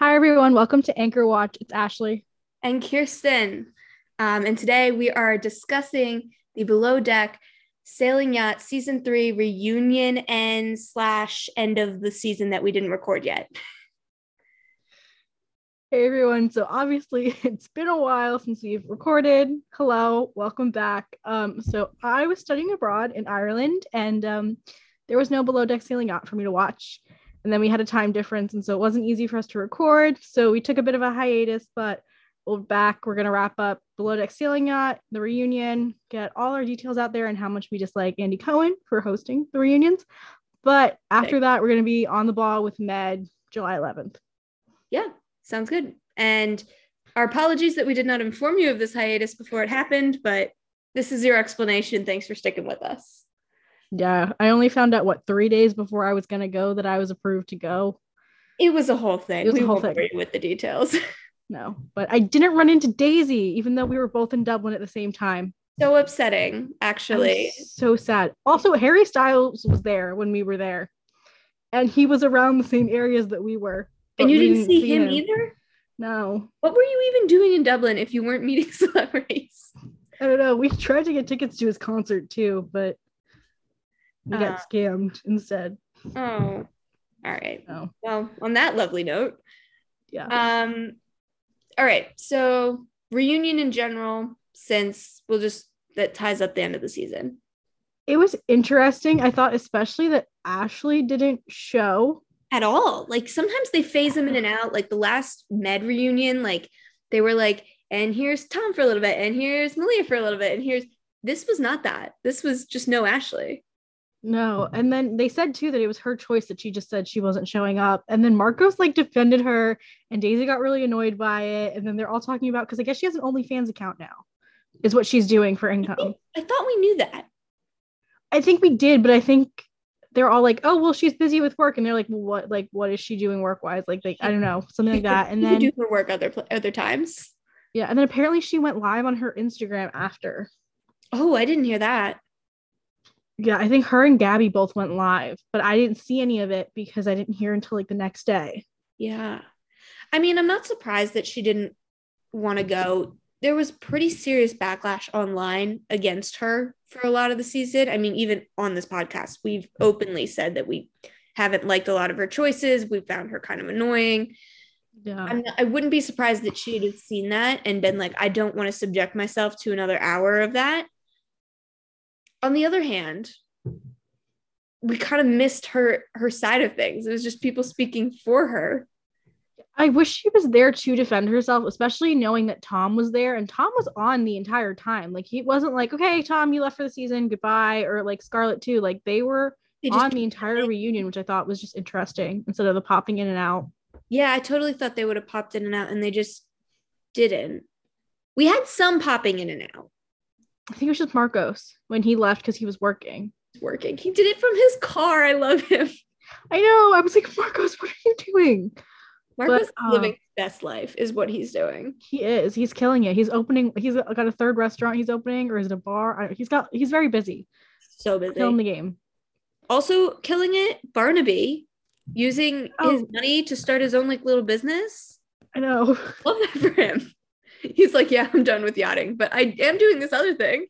Hi, everyone. Welcome to Anchor Watch. It's Ashley. and Kierstin. Um, and today we are discussing the Below Deck Sailing Yacht Season 3 reunion and slash end of the season that we didn't record yet. Hey, everyone. So, obviously, it's been a while since we've recorded. Hello. Welcome back. Um, so, I was studying abroad in Ireland, and um, there was no below deck sailing yacht for me to watch. And then we had a time difference, and so it wasn't easy for us to record. So, we took a bit of a hiatus, but we're back. We're going to wrap up below deck sailing yacht, the reunion, get all our details out there, and how much we dislike Andy Cohen for hosting the reunions. But after Okay. that, we're going to be on the ball with Med July 11th. Yeah, sounds good. And our apologies that we did not inform you of this hiatus before it happened, but this is your explanation. Thanks for sticking with us. Yeah, I only found out what three days before I was gonna go that I was approved to go. It was a whole thing. It was a whole thing. with the details. No, but I didn't run into Daisy, even though we were both in Dublin at the same time. so upsetting, actually. so sad. Also, Harry Styles was there when we were there, and he was around the same areas that we were. And you we didn't see him either? No, What were you even doing in Dublin if you weren't meeting celebrities? I don't know. We tried to get tickets to his concert too, but we got Uh. scammed instead. Oh, all right. No, Well, on that lovely note, yeah. um, all right. So reunion in general, since we'll just that ties up the end of the season. it was interesting. I thought especially that Ashley didn't show. At all. Like sometimes they phase them in and out. Like the last med reunion, like they were like, and here's Tom for a little bit, and here's Malia for a little bit, and here's this was not that. This was just no Ashley. No, mm-hmm. and then they said too that it was her choice that she just said she wasn't showing up. And then Marcos like defended her, and Daisy got really annoyed by it. And then they're all talking about because I guess she has an OnlyFans account now, is what she's doing for income. I thought we knew that. I think we did, but I think they're all like, "Oh, well, she's busy with work," and they're like, well, "What? Like, what is she doing work wise? Like, like I don't know, something like that." And then do her work other other times. yeah, and then apparently she went live on her Instagram after. Oh, I didn't hear that. Yeah, I think her and Gabby both went live, but I didn't see any of it because I didn't hear until like the next day. Yeah. I mean, I'm not surprised that she didn't want to go. There was pretty serious backlash online against her for a lot of the season. I mean, even on this podcast, we've openly said that we haven't liked a lot of her choices. We found her kind of annoying. Yeah. I'm not, I wouldn't be surprised that she'd have seen that and been like, I don't want to subject myself to another hour of that. On the other hand, we kind of missed her her side of things. It was just people speaking for her. I wish she was there to defend herself, especially knowing that Tom was there and Tom was on the entire time. Like he wasn't like, okay, Tom, you left for the season, goodbye, or like Scarlett too. Like they were They just on the entire reunion, which I thought was just interesting instead of the popping in and out. Yeah, I totally thought they would have popped in and out, and they just didn't. We had some popping in and out. I think it was just Marcos when he left because he was working. Working. He did it from his car. I love him. I know. I was like, Marcos, what are you doing? Marcos is um, living his best life, is what he's doing. He is. He's killing it. He's opening. He's got a third restaurant he's opening, or is it a bar? I, he's got. He's very busy. So busy. Killing the game. also killing it, Barnaby using his Oh. money to start his own like little business. I know. Love that for him. He's like, yeah, I'm done with yachting, but I am doing this other thing.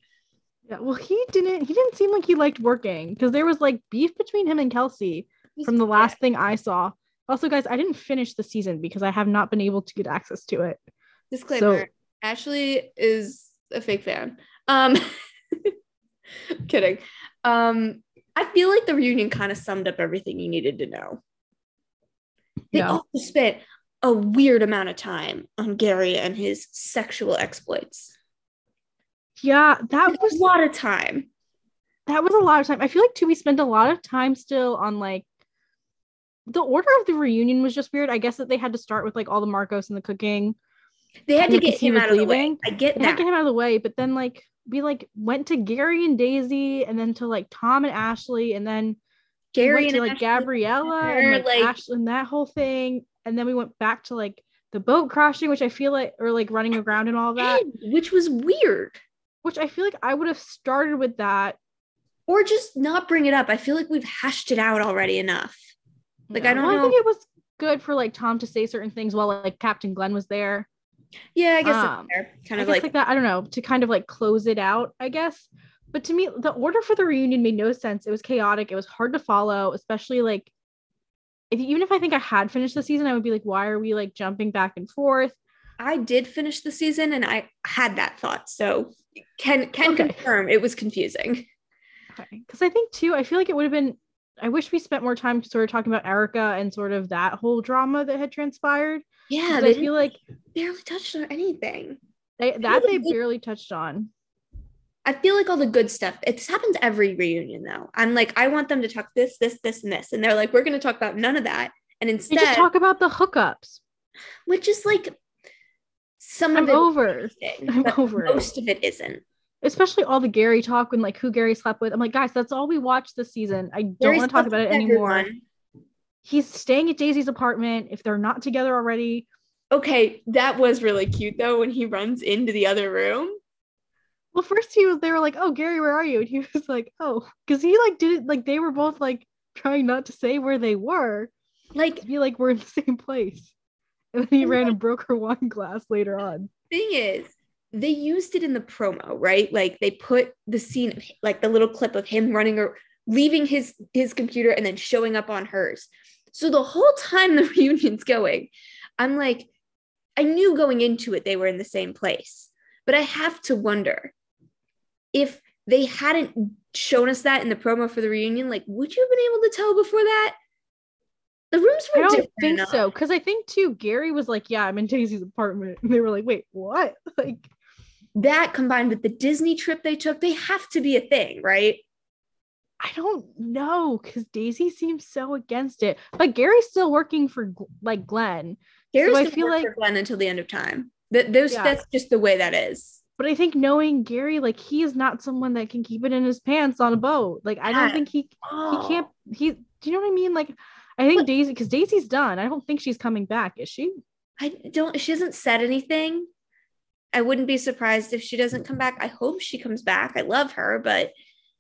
Yeah. Well, he didn't. He didn't seem like he liked working because there was like beef between him and Kelsey from the last thing I saw. Also, guys, I didn't finish the season because I have not been able to get access to it. Disclaimer: So- Ashley is a fake fan. Um, kidding. Um, I feel like the reunion kind of summed up everything you needed to know. They Yeah. also spent a weird amount of time on Gary and his sexual exploits. Yeah, that A was a lot of time. that was a lot of time. I feel like too we spent a lot of time still on like the order of the reunion was just weird. I guess that they had to start with like all the Marcos and the cooking. They had to get him was out of the way. I get They had to that. get him out of the way, but then like we like went to Gary and Daisy and then to like Tom and Ashley and then Gary and to like Ashley Gabriela and like, like- Ashley and that whole thing. And then we went back to like the boat crashing, which I feel like or like running aground and all that, which was weird. which I feel like I would have started with that. Or just not bring it up. I feel like we've hashed it out already enough. Like, I don't Well, I think it was good for like Tom to say certain things while like Captain Glenn was there. Yeah, I guess Um, kind I of like, like, that. I don't know to kind of like close it out. I guess. But to me, the order for the reunion made no sense. It was chaotic. It was hard to follow, especially like if even if I think I had finished the season, I would be like, why are we like jumping back and forth? I did finish the season and I had that thought. So can can Okay. confirm it was confusing. Okay. Because I think too, I feel like it would have been. I wish we spent more time sort of talking about Erica and sort of that whole drama that had transpired. Yeah. they I feel like barely touched on anything. they, that they barely touched on. I feel like all the good stuff. It happens every reunion though. I'm like, I want them to talk this, this, this, and this, and they're like, we're going to talk about none of that, and They instead, just talk about the hookups. which is like some I'm of it over. I'm over it. most of it isn't. Especially all the Gary talk and like who Gary slept with. I'm like, guys, that's all we watched this season. I don't want to talk about it anymore. everyone. He's staying at Daisy's apartment. If they're not together already, Okay, that was really cute though when he runs into the other room. Well, first he was they were like, "Oh, Gary, where are you?" And he was like, "Oh," because he like did it like they were both like trying not to say where they were Like be like we're in the same place. And then he oh ran and broke her wine glass later on. thing is, they used it in the promo, right? Like they put the scene, like the little clip of him running or leaving his his computer and then showing up on hers. So the whole time the reunion's going, I'm like, I knew going into it they were in the same place, but I have to wonder if they hadn't shown us that in the promo for the reunion. Like, would you have been able to tell before that? The rooms were I don't different think enough. so because I think too Gary was like, "Yeah, I'm in Daisy's apartment," and they were like, "Wait, what?" Like, That combined with the Disney trip they took, they have to be a thing, right? I don't know because Daisy seems so against it, but Gary's still working for like Glenn. Gary's I gonna feel like- for Glenn until the end of time. That those Yeah. that's just the way that is. But I think knowing Gary, like he is not someone that can keep it in his pants on a boat. Like I don't think he he Oh. can't. He do you know what I mean? Like I think But- Daisy because Daisy's done. I don't think she's coming back. Is she? I don't. She hasn't said anything. I wouldn't be surprised if she doesn't come back. I hope she comes back. I love her, but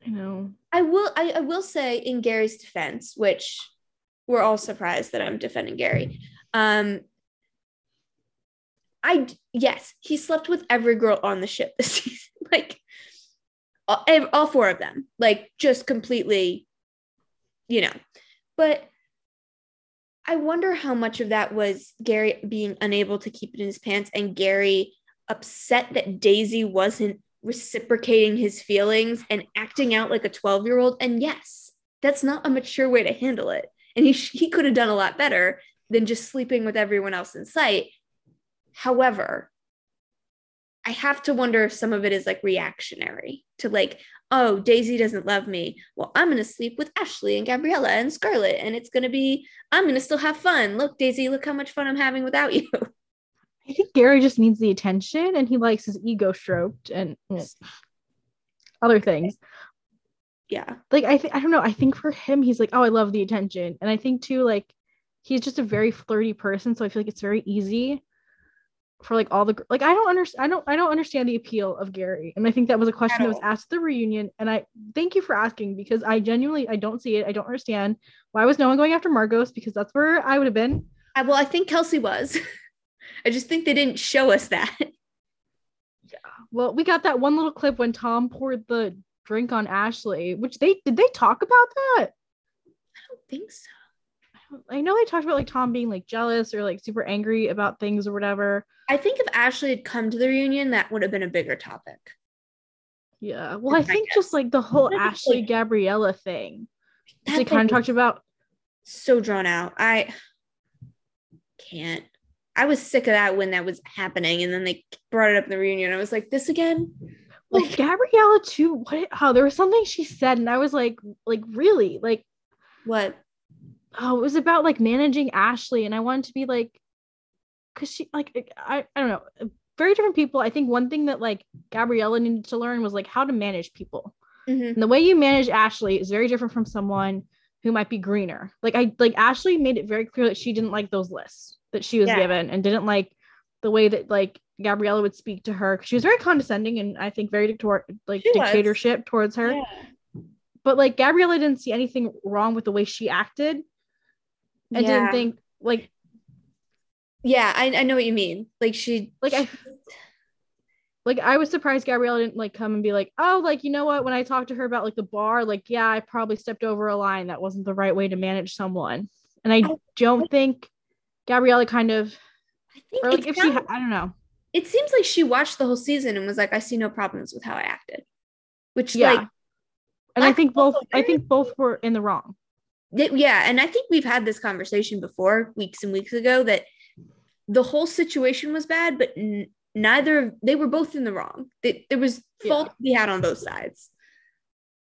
I know. I will. I, I will say in Gary's defense, which we're all surprised that I'm defending Gary. Um, I yes, he slept with every girl on the ship this season, like all, all four of them, like just completely, you know. But I wonder how much of that was Gary being unable to keep it in his pants and Gary upset that Daisy wasn't reciprocating his feelings and acting out like a 12 year old. And yes, that's not a mature way to handle it. And he, he could have done a lot better than just sleeping with everyone else in sight. However, I have to wonder if some of it is like reactionary to like, oh, Daisy doesn't love me. Well, I'm going to sleep with Ashley and Gabriela and Scarlett, and it's going to be, I'm going to still have fun. Look, Daisy, look how much fun I'm having without you. I think Gary just needs the attention and he likes his ego stroked and other things. yeah. Like I think I don't know. I think for him, he's like, oh, I love the attention, and I think too, like he's just a very flirty person. So I feel like it's very easy for like all the like I don't understand. I don't I don't understand the appeal of Gary, and I think that was a question that was asked at the reunion. And I thank you for asking because I genuinely I don't see it. I don't understand why was no one going after Marcos because that's where I would have been. I, well, I think Kelsey was. I just think they didn't show us that. Yeah. Well, we got that one little clip when Tom poured the drink on Ashley, which they did they talk about that? I don't think so. I know they talked about like Tom being like jealous or like super angry about things or whatever. I think if Ashley had come to the reunion, that would have been a bigger topic. Yeah. Well, I my think guess. just like the whole Ashley like- Gabriela thing. They kind of talked about so drawn out. I can't. I was sick of that when that was happening, and then they brought it up in the reunion. I was like, "This again?" well, Like, Gabriela too. What? Oh, there was something she said, and I was like, like really, like what? Oh, it was about like managing Ashley, and I wanted to be like, cause she like I I don't know, very different people. I think one thing that like Gabriela needed to learn was like how to manage people. Mhm. And the way you manage Ashley is very different from someone who might be greener. Like I like Ashley made it very clear that she didn't like those lists that she was Yeah. given and didn't like the way that like Gabriela would speak to her. She was very condescending and I think very dictator like She was. dictatorship towards her. Yeah. But like Gabriela didn't see anything wrong with the way she acted and Yeah. didn't think like yeah, I, I know what you mean. Like she like I like I was surprised Gabrielle didn't like come and be like, oh, like you know what? When I talked to her about like the bar, like yeah, I probably stepped over a line that wasn't the right way to manage someone, and I don't think Gabrielle kind of, I think or like if she, sounds- I don't know, it seems like she watched the whole season and was like, I see no problems with how I acted. Which Yeah. like and I I think both, I think both were in the wrong. Yeah, and I think we've had this conversation before weeks and weeks ago that the whole situation was bad, but n- neither of they were both in the wrong. They, there was Yeah. fault to be had on both sides,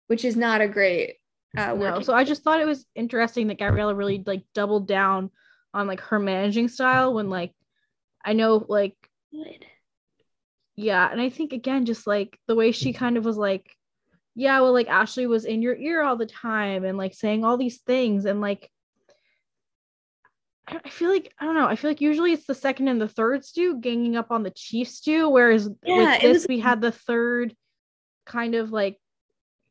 which is not a great uh No, so I just thought it was interesting that Gabriela really like doubled down on like her managing style when like I know like Good. yeah, and I think again just like the way she kind of was like, yeah, well like Ashley was in your ear all the time and like saying all these things and like I feel like I don't know. I feel like usually it's the second and the third stew ganging up on the chief stew, whereas Yeah, with this was- we had the third kind of like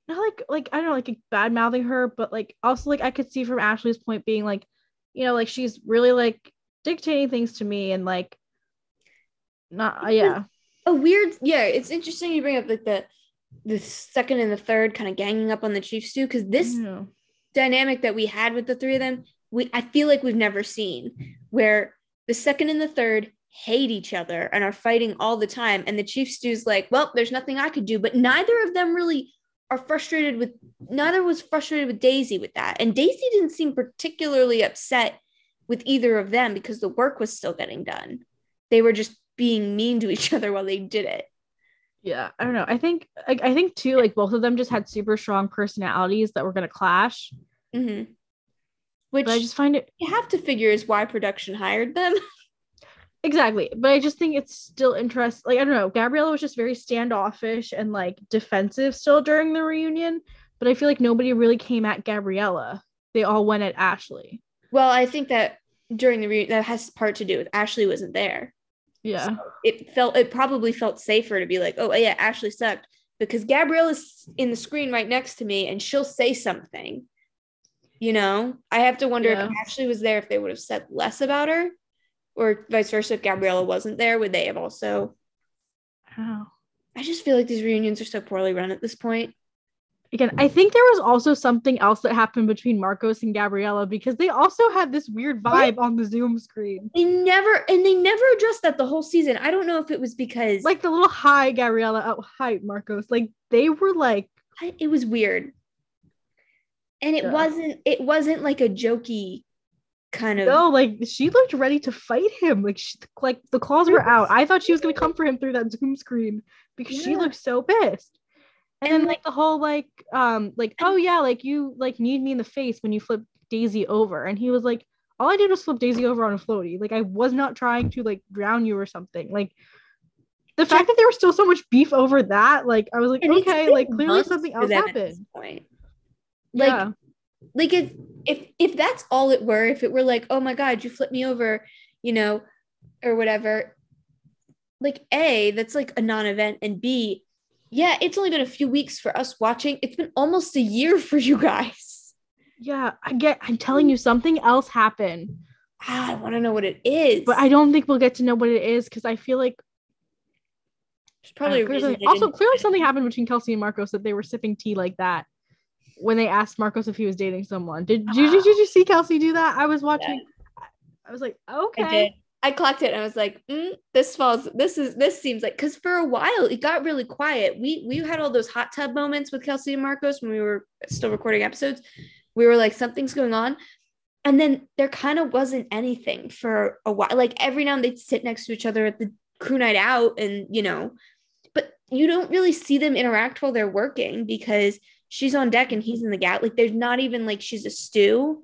not like like I don't know like bad mouthing her, but like also like I could see from Ashley's point being like, you know, like she's really like dictating things to me and like not uh, yeah a weird yeah it's interesting you bring up like the the second and the third kind of ganging up on the chiefs too because this you know. dynamic that we had with the three of them we i feel like we've never seen where the second and the third hate each other and are fighting all the time and the chief stew's like well there's nothing i could do but neither of them really are frustrated with neither was frustrated with daisy with that and daisy didn't seem particularly upset with either of them because the work was still getting done they were just being mean to each other while they did it yeah i don't know i think like i think too like both of them just had super strong personalities that were going to clash Mm-hmm. Which but i just find it you have to figure is why production hired them. exactly but i just think it's still interesting like i don't know gabriela was just very standoffish and like defensive still during the reunion but i feel like nobody really came at gabriela they all went at ashley Well, I think that during the reunion that has part to do with Ashley wasn't there. Yeah It felt it probably felt safer to be like, oh yeah, Ashley sucked because Gabrielle is in the screen right next to me and she'll say something. You know, I have to wonder Yeah. if Ashley was there if they would have said less about her, or vice versa. If Gabriela wasn't there, would they have also? I just feel like these reunions are so poorly run at this point. Again i think there was also something else that happened between marcos and gabriela because they also had this weird vibe on the zoom screen. They never and they never addressed that the whole season. I don't know if it was because like the little hi gabriela. Oh hi marcos. Like they were like I- it was weird. And it Yeah. wasn't it wasn't like a jokey kind of no like she looked ready to fight him. Like she, like the claws were out. I thought she was going to come for him through that zoom screen because she looked so pissed and, then like the whole like um like oh yeah like you like need me in the face when you flip daisy over. And he was like all i did was flip daisy over on a floaty. Like i was not trying to like drown you or something. Like the fact that there was still so much beef over that like i was like and okay like clearly something else them at this happened. point. Like yeah like if if if that's all it were, if it were like, oh my god, you flipped me over, you know, or whatever, like A, that's like a non-event, and B, yeah, it's only been a few weeks for us watching. It's been almost a year for you guys. yeah i get i'm telling you something else happened Ah, I want to know what it is. but I don't think we'll get to know what it is because I feel like There's probably uh, a reason clearly- also clearly something happened between Kelsey and Marcos that they were sipping tea like that when they asked Marcos if he was dating someone. Did did, you, did you see Kelsey do that? I was watching. I was like, okay, I clocked it and I was like, mm, this falls. This is this seems like because for a while it got really quiet. We we had all those hot tub moments with Kelsey and Marcos when we were still recording episodes. We were like, something's going on. And then there kind of wasn't anything for a while. Like every now and they'd sit next to each other at the crew night out, and you know, but you don't really see them interact while they're working because she's on deck and he's in the gat. Like there's not even like she's a stew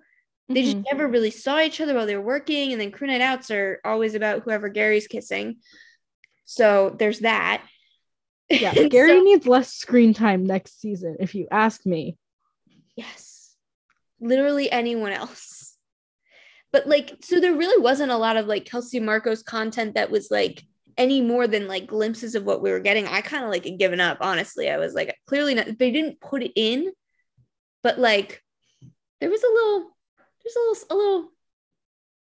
they just Mhm. never really saw each other while they were working and then crew night outs are always about whoever gary's kissing so there's that yeah. Gary so- needs less screen time next season, if you ask me. yes literally anyone else but like so there really wasn't a lot of like kelsey marcos content that was like any more than like glimpses of what we were getting i kind of like had given up honestly i was like clearly not they didn't put it in but like there was a little there's a little a little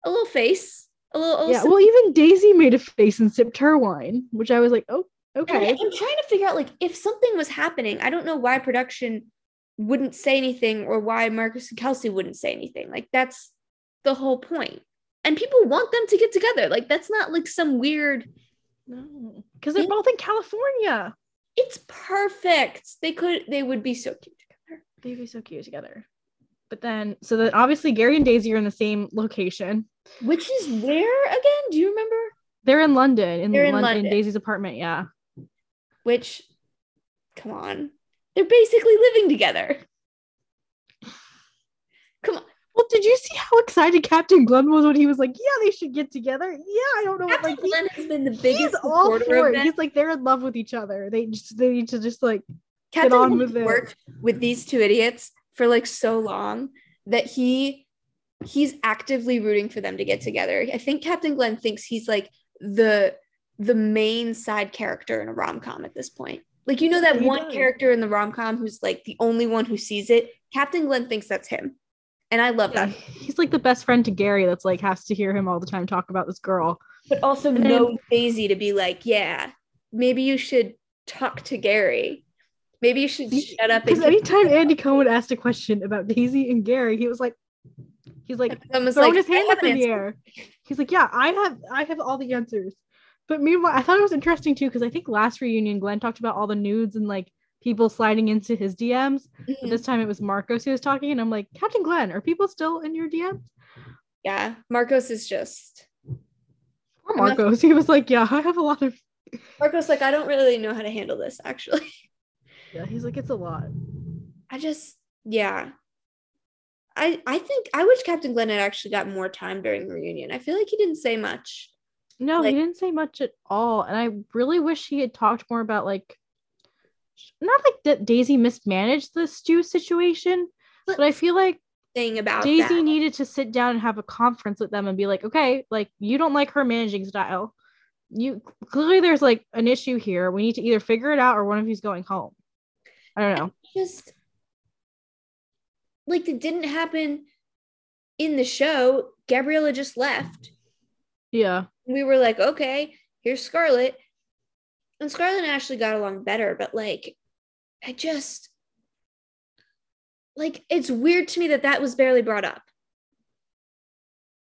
a little face. A little, a little Yeah. sip- Well, even Daisy made a face and sipped her wine, which I was like, oh, And okay. I'm trying to figure out like if something was happening. I don't know why production wouldn't say anything or why Marcos and Kelsey wouldn't say anything. Like that's the whole point. And people want them to get together. Like that's not like some weird. No, because they're Yeah. both in California. It's perfect. They could. They would be so cute together. They'd be so cute together. But then, so then obviously Gary and Daisy are in the same location. Which is where again? Do you remember? They're in London, in, They're in Lon- London. Daisy's apartment. Yeah. Which, come on, they're basically living together. Come on, Well, did you see how excited Captain Glenn was when he was like, "Yeah, they should get together"? Yeah, I don't know, Captain like he- has been the he's biggest all supporter for of it. He's like they're in love with each other. They just they need to just like Captain on Glenn with it. worked with these two idiots for like so long that he he's actively rooting for them to get together. I think Captain Glenn thinks he's like the the main side character in a rom-com at this point. Like you know that He one does. character in the rom-com who's like the only one who sees it. Captain Glenn thinks that's him. And I love yeah, that. he's like the best friend to Gary. That's like has to hear him all the time talk about this girl. But also And then- know Daisy to be like, yeah, maybe you should talk to Gary. Maybe you should shut up Because anytime Andy Cohen asked a question about Daisy and Gary, he was like, he's like throwing like, his hand up in the air. He's like, yeah, I have, I have all the answers. But meanwhile, I thought it was interesting too because I think last reunion, Glenn talked about all the nudes and like people sliding into his DMs. But Mhm. this time it was Marcos who was talking, and I'm like, Captain Glenn, are people still in your DMs? Yeah, Marcos is just Poor Marcos. He was like, yeah, I have a lot of. Marcos. Like, I don't really know how to handle this. Actually, Yeah, he's like, it's a lot. I just, yeah, I I think I wish Captain Glenn had actually got more time during the reunion. I feel like he didn't say much. No, Like- he didn't say much at all. And I really wish he had talked more about like not like that Daisy mismanaged the stew situation, But- but I feel like Thing about Daisy that. needed to sit down and have a conference with them and be like, okay, like you don't like her managing style. You clearly there's like an issue here. We need to either figure it out or one of you's going home. I don't know. just like it didn't happen in the show. Gabriela just left. Yeah. we were like, okay, here's Scarlett. And Scarlett and Ashley got along better, but like, I just like it's weird to me that that was barely brought up.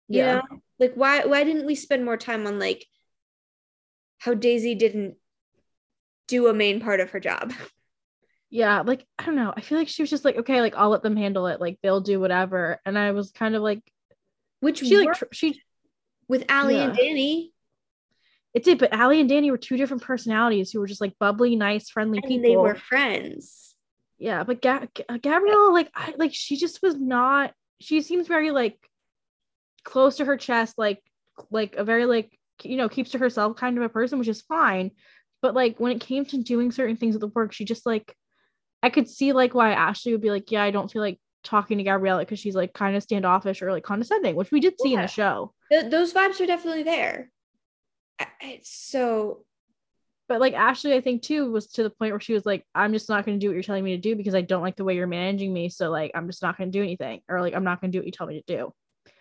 You Yeah. know? Like, why why didn't we spend more time on like how Daisy didn't do a main part of her job? Yeah. Like, I don't know. I feel like she was just like, okay, like I'll let them handle it. Like they'll do whatever. And I was kind of like, Which she like tr- she with Alli and Dani, it did, but Alli and Dani were two different personalities who were just like bubbly, nice, friendly and people. they were friends. yeah but Ga- Ga- uh, gabrielle like i like she just was not she seems very like close to her chest like like a very like you know keeps to herself kind of a person which is fine but like when it came to doing certain things at the work she just like i could see like why ashley would be like yeah i don't feel like talking to gabriela because she's like kind of standoffish or like condescending which we did see in the show Th- those vibes are definitely there. I- It's so but like ashley i think too was to the point where she was like i'm just not going to do what you're telling me to do because i don't like the way you're managing me so like i'm just not going to do anything or like i'm not going to do what you tell me to do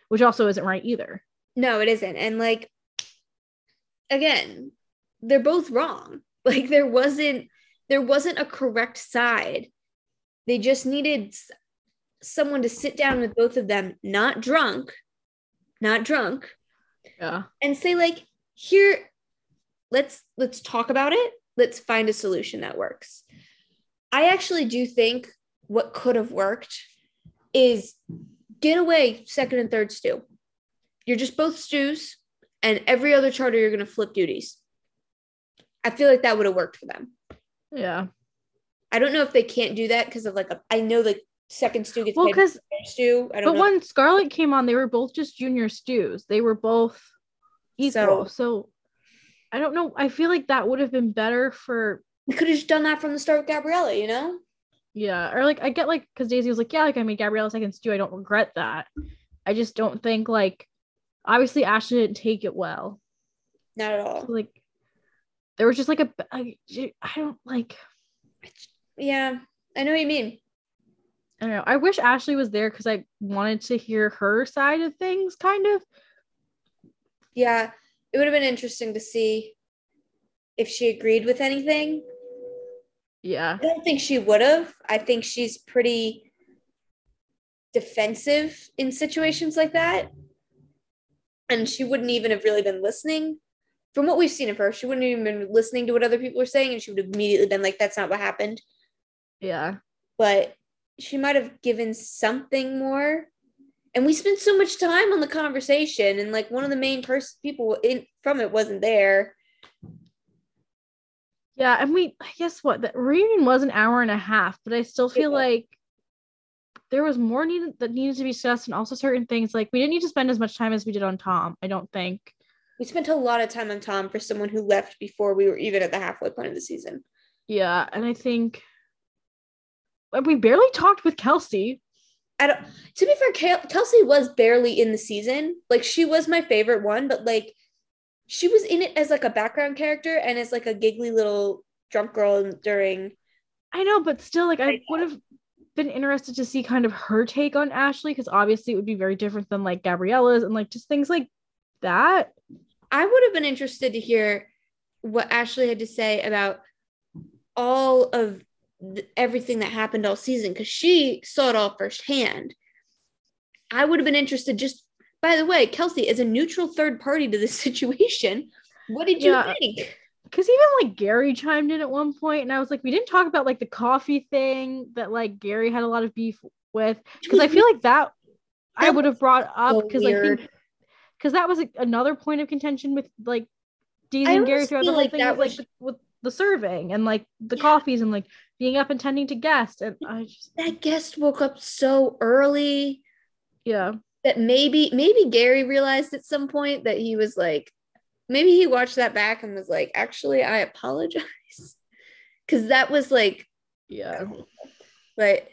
which also isn't right either No, it isn't. And like again, they're both wrong. Like there wasn't there wasn't a correct side. They just needed someone to sit down with both of them, not drunk, not drunk, yeah and say like, "Here, let's let's talk about it. Let's find a solution that works." I actually do think what could have worked is get away second and third stew. You're just both stews, and every other charter you're going to flip duties. I feel like that would have worked for them. Yeah I don't know if they can't do that because of like a, I know the second stew gets well paid stew. I don't but know. when Scarlett came on they were both just junior stews they were both equal So- so, i don't know i feel like that would have been better for we could have just done that from the start with Gabriela, you know? yeah or like i get like because daisy was like yeah like i made gabriela second stew i don't regret that i just don't think like obviously ashley didn't take it well Not at all. like there was just like a I, I don't like Yeah, I know what you mean. I don't know. I wish Ashley was there because I wanted to hear her side of things, kind of. Yeah, it would have been interesting to see if she agreed with anything. Yeah. I don't think she would have. I think she's pretty defensive in situations like that. And she wouldn't even have really been listening. From what we've seen of her, she wouldn't even been listening to what other people were saying, and she would have immediately been like, that's not what happened. Yeah. But she might have given something more. And we spent so much time on the conversation, and like one of the main person people in from it wasn't there. Yeah, and we I guess what the reunion was an hour and a half, but I still feel Yeah. like there was more needed that needed to be discussed, and also certain things like we didn't need to spend as much time as we did on Tom. I don't think. We spent a lot of time on Tom for someone who left before we were even at the halfway point of the season. Yeah, and I think we barely talked with Kelsey. I don't. To be fair, Kel- Kelsey was barely in the season. Like she was my favorite one, but like she was in it as like a background character and as like a giggly little drunk girl during. I know, but still, like I I would have been interested to see kind of her take on Ashley because obviously it would be very different than like Gabriela's and like just things like that. I would have been interested to hear what Ashley had to say about all of th- everything that happened all season because she saw it all firsthand. I would have been interested just by the way, Kelsey, as a neutral third party to this situation, what did you Yeah. think? because even like Gary chimed in at one point, and I was like, we didn't talk about like the coffee thing that like Gary had a lot of beef with because I feel like that I would have brought up so because I weird. Because that was like, another point of contention with like Daisy and Gary throughout the whole like thing that was like with the serving and like the Yeah. coffees and like being up and tending to guests and I just that guest woke up so early yeah. that maybe maybe Gary realized at some point that he was like maybe he watched that back and was like actually I apologize. Cuz that was like yeah. But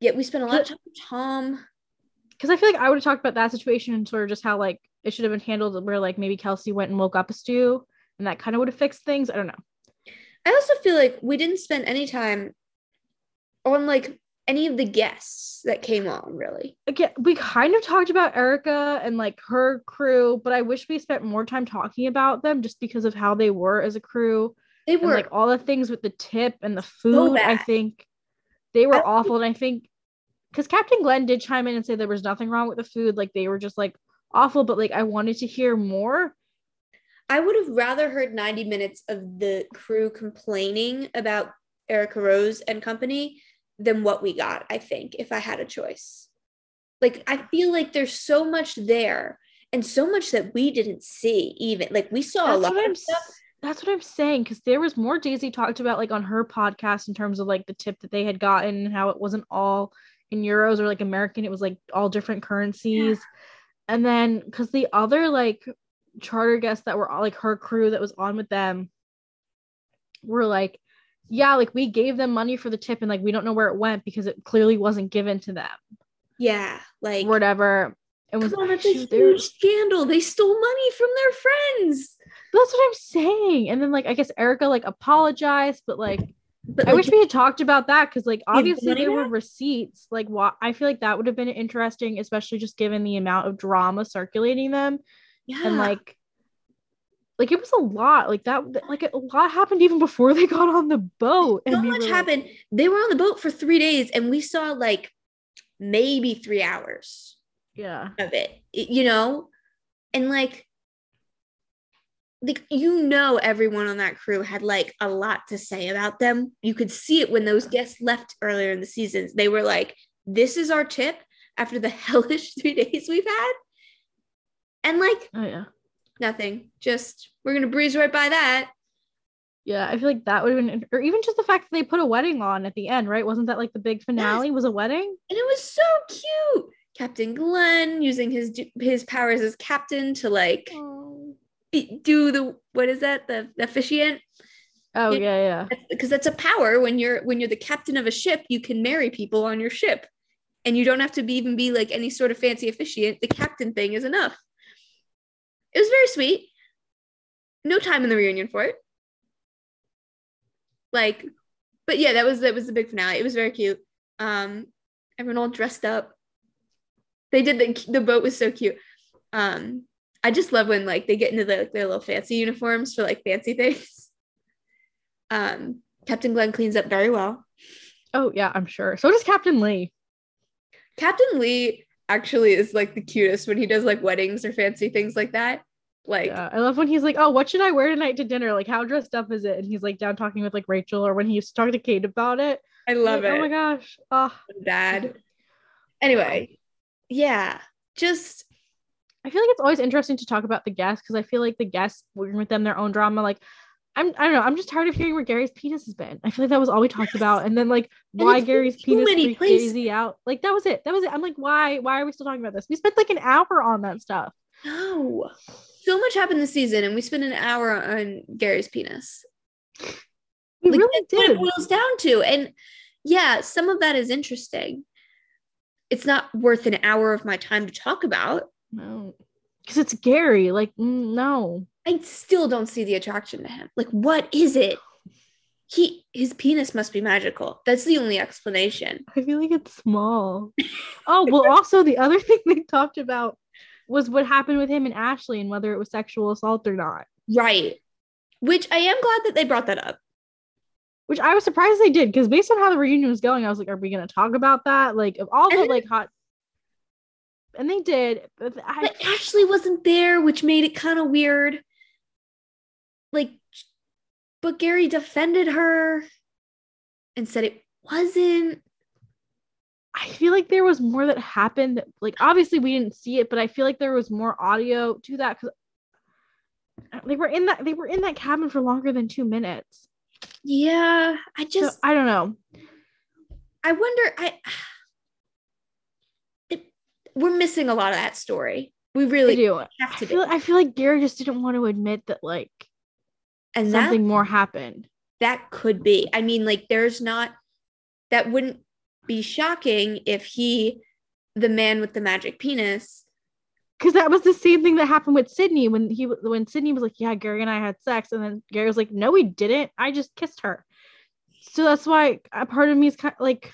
yeah we spent a lot of time with Tom because I feel like I would have talked about that situation and sort of just how like it should have been handled where like maybe Kelsey went and woke up a stew and that kind of would have fixed things I don't know I also feel like we didn't spend any time on like any of the guests that came on really again, we kind of talked about Erica and like her crew, but I wish we spent more time talking about them just because of how they were as a crew they and were like all the things with the tip and the food. I think they were I- awful, and I think because Captain Glenn did chime in and say there was nothing wrong with the food, like they were just like awful, but like I wanted to hear more. I would have rather heard 90 minutes of the crew complaining about Erica Rose and company than what we got, I think, if I had a choice. Like, I feel like there's so much there and so much that we didn't see, even. Like, we saw a lot what I'm of stuff. that's what I'm saying because there was more Daisy talked about like on her podcast in terms of like the tip that they had gotten and how it wasn't all in euros or like American, it was like all different currencies. And then because the other like charter guests that were all like her crew that was on with them were like, yeah, like we gave them money for the tip and like we don't know where it went because it clearly wasn't given to them, Yeah. Like, whatever. It was on, that's a shoot, they were- huge scandal. They stole money from their friends. that's what I'm saying. And then like I guess Erica like apologized, but like But I like, wish we had talked about that because, like, obviously there were receipts. Like, why? I feel like that would have been interesting, especially just given the amount of drama circulating them, yeah. and like, like it was a lot. Like that, like a lot happened even before they got on the boat. so much like- happened. They were on the boat for three days and we saw like maybe three hours. yeah, of it, you know? And like, like you know everyone on that crew had like a lot to say about them. You could see it when those guests left earlier in the seasons. They were like, this is our tip after the hellish three days we've had. And like oh yeah, nothing. Just we're gonna breeze right by that. yeah. I feel like that would have been, or even just the fact that they put a wedding on at the end, right? Wasn't that like the big finale? Was a wedding? And it was so cute. Captain Glenn using his his powers as captain to like be- do the what is that? The, the officiant? Oh Yeah. yeah, yeah. because that's a power when you're when you're the captain of a ship you can marry people on your ship. And you don't have to be, even be like any sort of fancy officiant. The captain thing is enough. It was very sweet. No time in the reunion for it. Like but yeah that was that was the big finale. It was very cute. Um everyone all dressed up. They did the the boat was so cute. Um I just love when like they get into their, their little fancy uniforms for like fancy things. Um, Captain Glenn cleans up very well. Oh yeah, I'm sure. So does Captain Lee. Captain Lee actually is like the cutest when he does like weddings or fancy things like that. Like Yeah, I love when he's like, "Oh, what should I wear tonight to dinner? Like, how dressed up is it?" And he's like down talking with like Rachel, or when he used to talk to Kate about it. I love Like, it. Oh my gosh. Oh, Dad. Anyway, yeah, just I feel like it's always interesting to talk about the guests because I feel like the guests bring with them their own drama. Like, I'm I don't know. I'm just tired of hearing where Gary's penis has been. I feel like that was all we talked about, and then like And why Gary's penis freaked. Daisy out. Like that was it. That was it. I'm like, why? Why are we still talking about this? We spent like an hour on that stuff. no. So much happened this season, and we spent an hour on Gary's penis. We Like, really did. it boils down to. And yeah, some of that is interesting. It's not worth an hour of my time to talk about. No, because it's Gary. Like, no. I still don't see the attraction to him. Like, what is it? He his penis must be magical. That's the only explanation. I feel like it's small. oh well. Also, the other thing they talked about was what happened with him and Ashley and whether it was sexual assault or not. Right. Which I am glad that they brought that up. Which I was surprised they did because based on how the reunion was going, I was like, "Are we going to talk about that?" Like, of all the like hot, and they did. But I, But Ashley wasn't there, which made it kind of weird. Like, but Gary defended her and said it wasn't. I feel like there was more that happened. Like, obviously we didn't see it, but I feel like there was more audio to that because uh, they were in that they were in that cabin for longer than two minutes. Yeah, I So just I don't know. I wonder I we're missing a lot of that story. We I really do. have I feel. I feel like Gary just didn't want to admit that like And that something more happened. that could be. I mean, like there's not that wouldn't be shocking if he the man with the magic penis Because that was the same thing that happened with Sydney when he when Sydney was like, "Yeah, Gary and I had sex," and then Gary was like, "No, we didn't. I just kissed her." So that's why a part of me is kind of like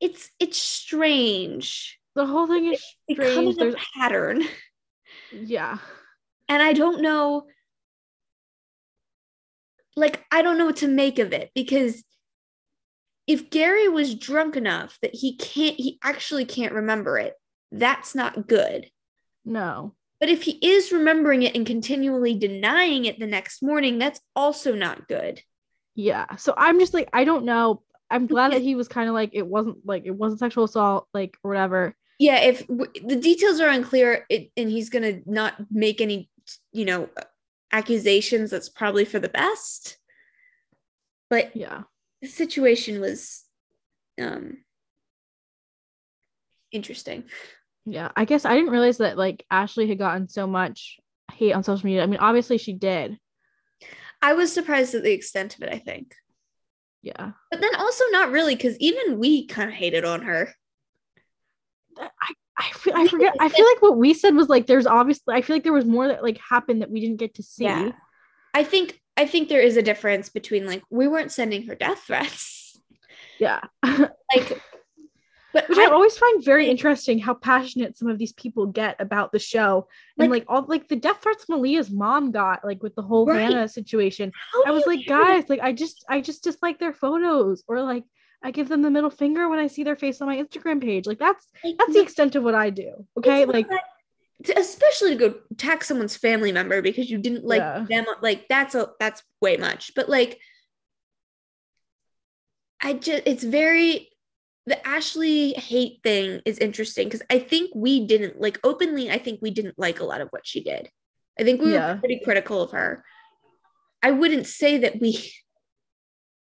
it's it's strange. The whole thing is Becoming strange. a There's pattern. yeah, and I don't know like I don't know what to make of it because if Gary was drunk enough that he can't he actually can't remember it that's not good no, but if he is remembering it and continually denying it the next morning that's also not good yeah. So I'm just like, I don't know. I'm glad that he was kind of like it wasn't like it wasn't sexual assault, like or whatever. Yeah if w- the details are unclear it, and he's going to not make any you know accusations that's probably for the best but Yeah, the situation was um interesting. yeah. I guess I didn't realize that like Ashley had gotten so much hate on social media. I mean, obviously she did. I was surprised at the extent of it, I think. Yeah. But then also not really, because even we kind of hated on her. I, I feel I forget. I feel like what we said was like there's obviously I feel like there was more that like happened that we didn't get to see. Yeah. I think I think there is a difference between like we weren't sending her death threats. Yeah. Like but Which I, I, always find very interesting how passionate some of these people get about the show. And Like- like all like the death threats Malia's mom got, like with the whole Right. Hannah situation. how I was like, guys, like I just I just dislike their photos or like I give them the middle finger when I see their face on my Instagram page. Like that's Like, that's the extent of what I do. Okay. Like to- especially to go attack someone's family member because you didn't like Yeah. them like that's a that's way much but like i just it's very the ashley hate thing is interesting because i think we didn't like openly i think we didn't like a lot of what she did i think we Yeah. were pretty critical of her i wouldn't say that we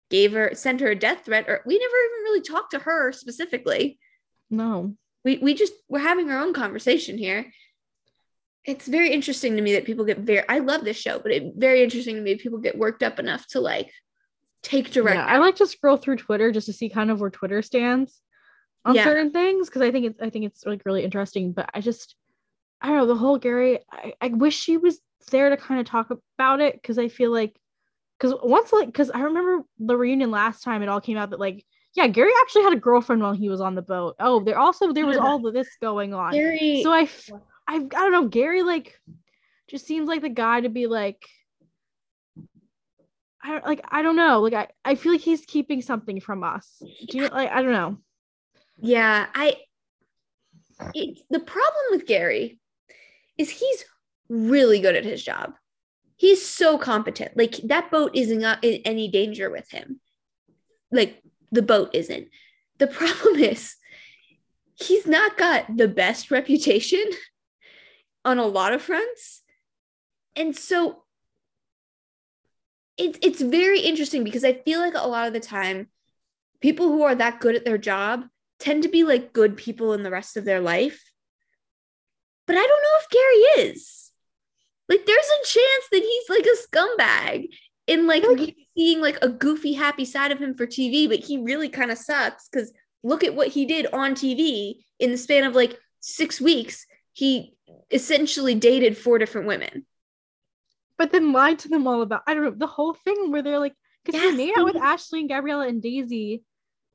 gave her sent her a death threat or we never even really talked to her specifically no. we we just we're having our own conversation here it's very interesting to me that people get very i love this show but it's very interesting to me people get worked up enough to like take direct Yeah, I like to scroll through Twitter just to see kind of where Twitter stands on Yeah. certain things because I think it's I think it's like really interesting. But I just I don't know the whole Gary. I, I wish she was there to kind of talk about it because I feel like because once like because I remember the reunion last time it all came out that like yeah Gary actually had a girlfriend while he was on the boat. Oh, there also there was all of this going on. Gary So I don't know Gary like just seems like the guy to be like I don't like I don't know. Like I, I feel like he's keeping something from us. Do you like I don't know. Yeah, I it, the problem with Gary is he's really good at his job. He's so competent. Like that boat isn't in any danger with him. Like the boat isn't. The problem is he's not got the best reputation on a lot of fronts. And so it's it's very interesting because I feel like a lot of the time people who are that good at their job tend to be like good people in the rest of their life. But I don't know if Gary is. Like there's a chance that he's like a scumbag in like seeing like a goofy happy side of him for TV, but he really kind of sucks cuz look at what he did on TV in the span of like 6 weeks. He essentially dated four different women but then lied to them all about I don't know the whole thing where they're like because yes, he made out with Ashley and Gabriela and Daisy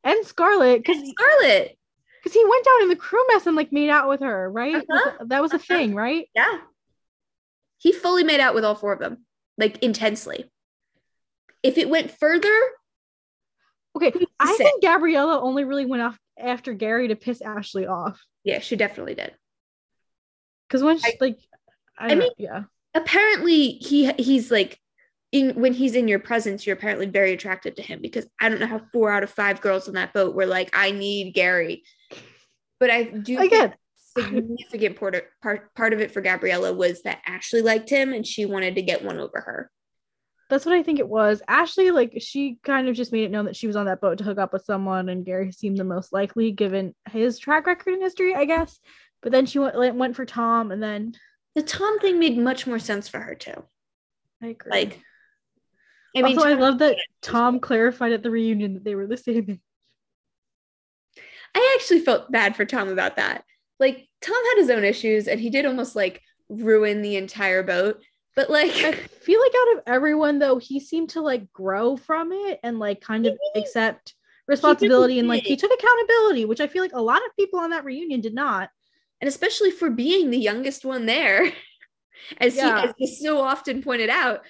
and Scarlett because Scarlett because he went down in the crew mess and like made out with her right uh-huh. that was a uh-huh. thing right yeah he fully made out with all four of them like intensely. If it went further okay I think Gabriela only really went off after Gary to piss Ashley off. Yeah she definitely did. Because when she I, like I, I mean yeah. apparently he he's like in when he's in your presence, you're apparently very attracted to him because I don't know how four out of five girls on that boat were like, I need Gary. But I do again significant part of, part part of it for Gabriela was that Ashley liked him and she wanted to get one over her. That's what I think it was. Ashley, like, she kind of just made it known that she was on that boat to hook up with someone, and Gary seemed the most likely given his track record in history, I guess. But then she went went for Tom, and then the Tom thing made much more sense for her too. I agree. Like, I mean, also, I love that Tom clarified at the reunion that they were the same. I actually felt bad for Tom about that. Like, Tom had his own issues, and he did almost like ruin the entire boat. But like, I feel like out of everyone, though, he seemed to like grow from it and like kind of accept responsibility and like he took accountability, which I feel like a lot of people on that reunion did not and especially for being the youngest one there, as yeah. he as so often pointed out.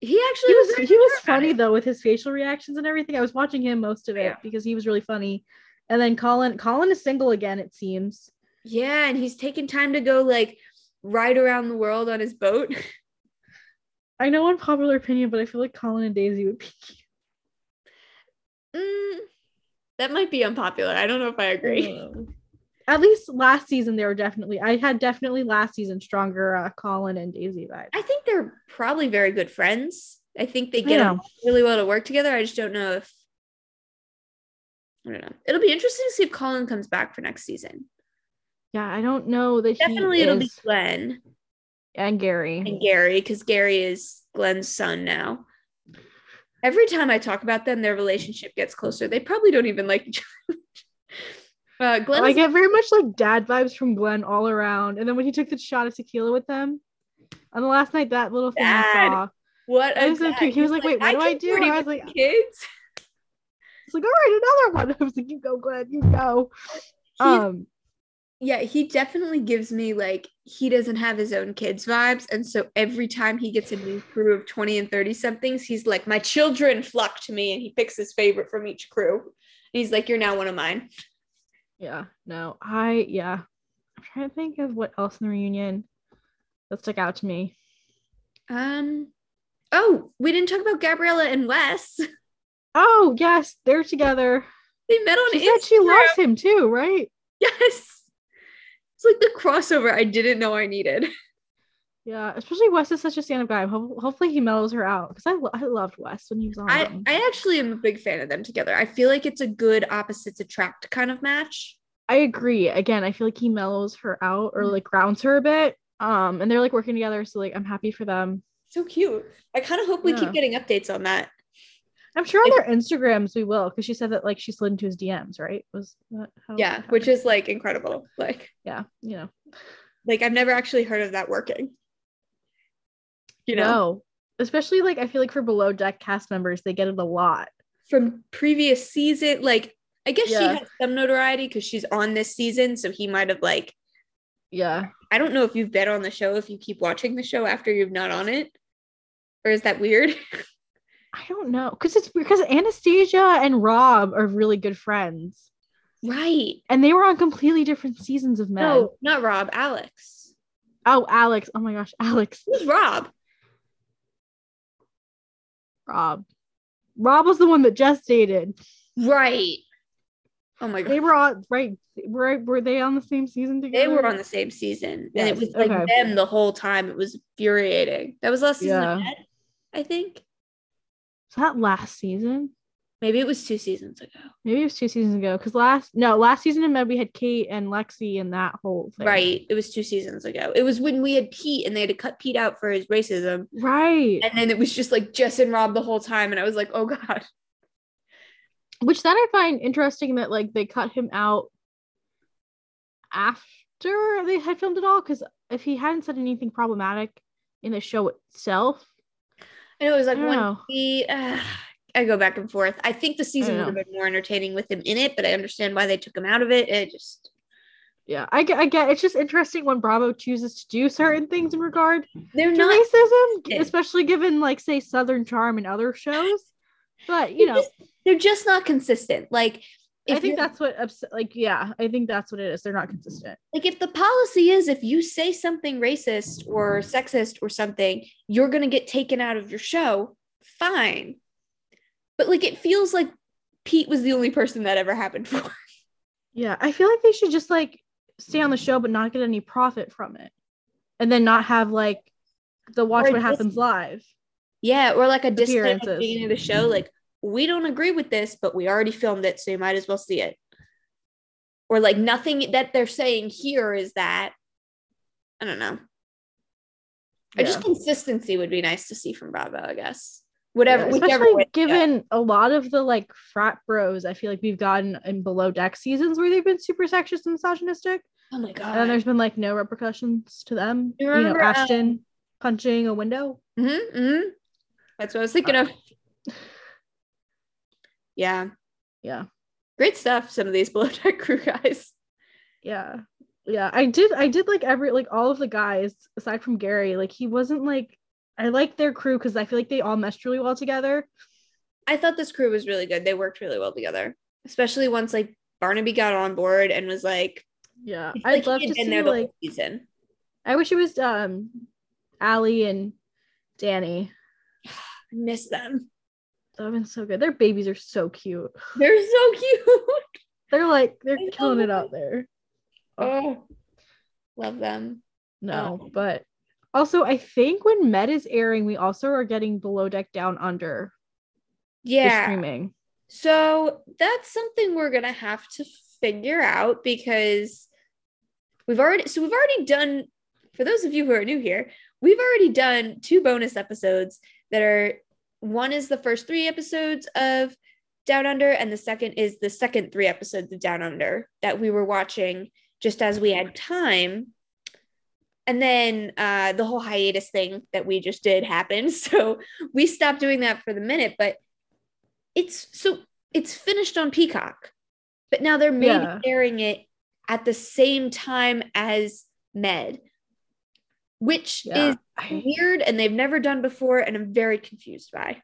He actually he was, was he was funny though with his facial reactions and everything. I was watching him most of it yeah. because he was really funny. And then Colin Colin is single again, it seems. Yeah, and he's taking time to go like ride around the world on his boat. I know unpopular opinion, but I feel like Colin and Daisy would be mm, that might be unpopular. I don't know if I agree. At least last season they were definitely I had definitely last season stronger uh, Colin and Daisy vibes. I think they're probably very good friends. I think they get really well to work together. I just don't know if I don't know. It'll be interesting to see if Colin comes back for next season. Yeah, I don't know that definitely it'll be Glenn and Gary and Gary because Gary is Glenn's son now. Every time I talk about them, their relationship gets closer. They probably don't even like each other. Uh, Glenn, I get very much like dad vibes from Glenn all around. And then when he took the shot of tequila with them on the last night, that little thing dad. I saw. What was so cute. He was like, "Wait, what I do I do?" I was like, "Kids." It's like, "All right, another one." I was like, "You go, Glenn. You go." um, yeah, he definitely gives me like he doesn't have his own kids vibes, and so every time he gets a new crew of twenty and thirty somethings, he's like, "My children flock to me," and he picks his favorite from each crew. And he's like, "You're now one of mine." Yeah, no, I yeah. I'm trying to think of what else in the reunion that stuck out to me. Um oh, we didn't talk about Gabriela and Wes. Oh yes, they're together. They met on she Instagram. Said she loves him too, right? Yes. It's like the crossover I didn't know I needed. Yeah, especially Wes is such a stand-up guy. Ho- hopefully he mellows her out because I, lo- I loved Wes when he was on. I, I actually am a big fan of them together. I feel like it's a good opposites attract kind of match. I agree. Again, I feel like he mellows her out or mm-hmm. like grounds her a bit. Um, and they're like working together, so like I'm happy for them. So cute. I kind of hope we yeah. keep getting updates on that. I'm sure on their Instagrams we will, because she said that like she slid into his DMs, right? Was that yeah, which is like incredible. Like yeah, you know, like I've never actually heard of that working you know no. especially like i feel like for below deck cast members they get it a lot from previous season like i guess yeah. she has some notoriety because she's on this season so he might have like yeah I don't know if you've been on the show if you keep watching the show after you've not on it. Or is that weird? I don't know. Because it's because Anastasia and Rob are really good friends. right. And they were on completely different seasons of Med. No, not Rob, Alex. Oh, Alex. Oh my gosh, Alex. Who's Rob? Rob. Rob was the one that Jess dated. Right. Oh my god. They were on right. Were were they on the same season together? They were on the same season. and it was like okay. them the whole time. It was infuriating. That was last season Yeah. of Med, I think. Was that last season? Maybe it was two seasons ago. Maybe it was two seasons ago. Because last no, last season of Med we had Kate and Lexi and that whole thing. Right. It was two seasons ago. It was when we had Pete and they had to cut Pete out for his racism. Right. And then it was just like Jess and Rob the whole time. And I was like, oh God. Which that I find interesting that like they cut him out after they had filmed it all. Because if he hadn't said anything problematic in the show itself, I know it was like one uh, I go back and forth. I think the season would have been more entertaining with him in it, but I understand why they took him out of it. It just yeah, I get, I get. It's just interesting when Bravo chooses to do certain things in regard they're to not racism, especially given like say Southern Charm and other shows. But you they're know, just, they're just not consistent. Like I think that's what ups- like yeah, I think that's what it is. They're not consistent. like if the policy is if you say something racist or sexist or something, you're gonna get taken out of your show, fine. But like it feels like Pete was the only person that ever happened for. Yeah, I feel like they should just like stay on the show but not get any profit from it. And then not have like the watch Or what happens live. Yeah, or like a disclaimer at the beginning of the show, like we don't agree with this, but we already filmed it, so you might as well see it. Or like nothing that they're saying here is that I don't know. Or just consistency would be nice to see from Bravo, I guess. Whatever, Yeah, whichever especially way. given a lot of the like frat bros, I feel like we've gotten in below deck seasons where they've been super sexist and misogynistic. Oh my And god. then there's been like no repercussions to them. You You, know, remember, um, Ashton punching a window. Mm-hmm, mm-hmm. That's what I was thinking of. Yeah, Yeah. great stuff. Some of these below deck crew guys. Yeah. Yeah. I did I did like every like all of the guys aside from Gary, like he wasn't like I like their crew because I feel like they all meshed really well together. I thought this crew was really good. They worked really well together, especially once like Barnaby got on board and was like, Yeah. I'd like love to see there the like whole season. I wish it was um Alli and Dani. I miss them. That would have been so good. Their babies are so cute. They're so cute. They're like they're I killing it out there. oh, love them. No, Um, but also I think when Med is airing, we also are getting below deck down under Yeah. streaming. So that's something we're gonna have to figure out because we've already so we've already done for those of you who are new here, we've already done two bonus episodes that are one is the first three episodes of Down Under, and the second is the second three episodes of Down Under that we were watching just as we had time. And then uh, the whole hiatus thing that we just did happened. So we stopped doing that for the minute, but it's so it's finished on Peacock, but now they're maybe Yeah. airing it at the same time as Med, which Yeah. is weird and they've never done before, and I'm very confused by.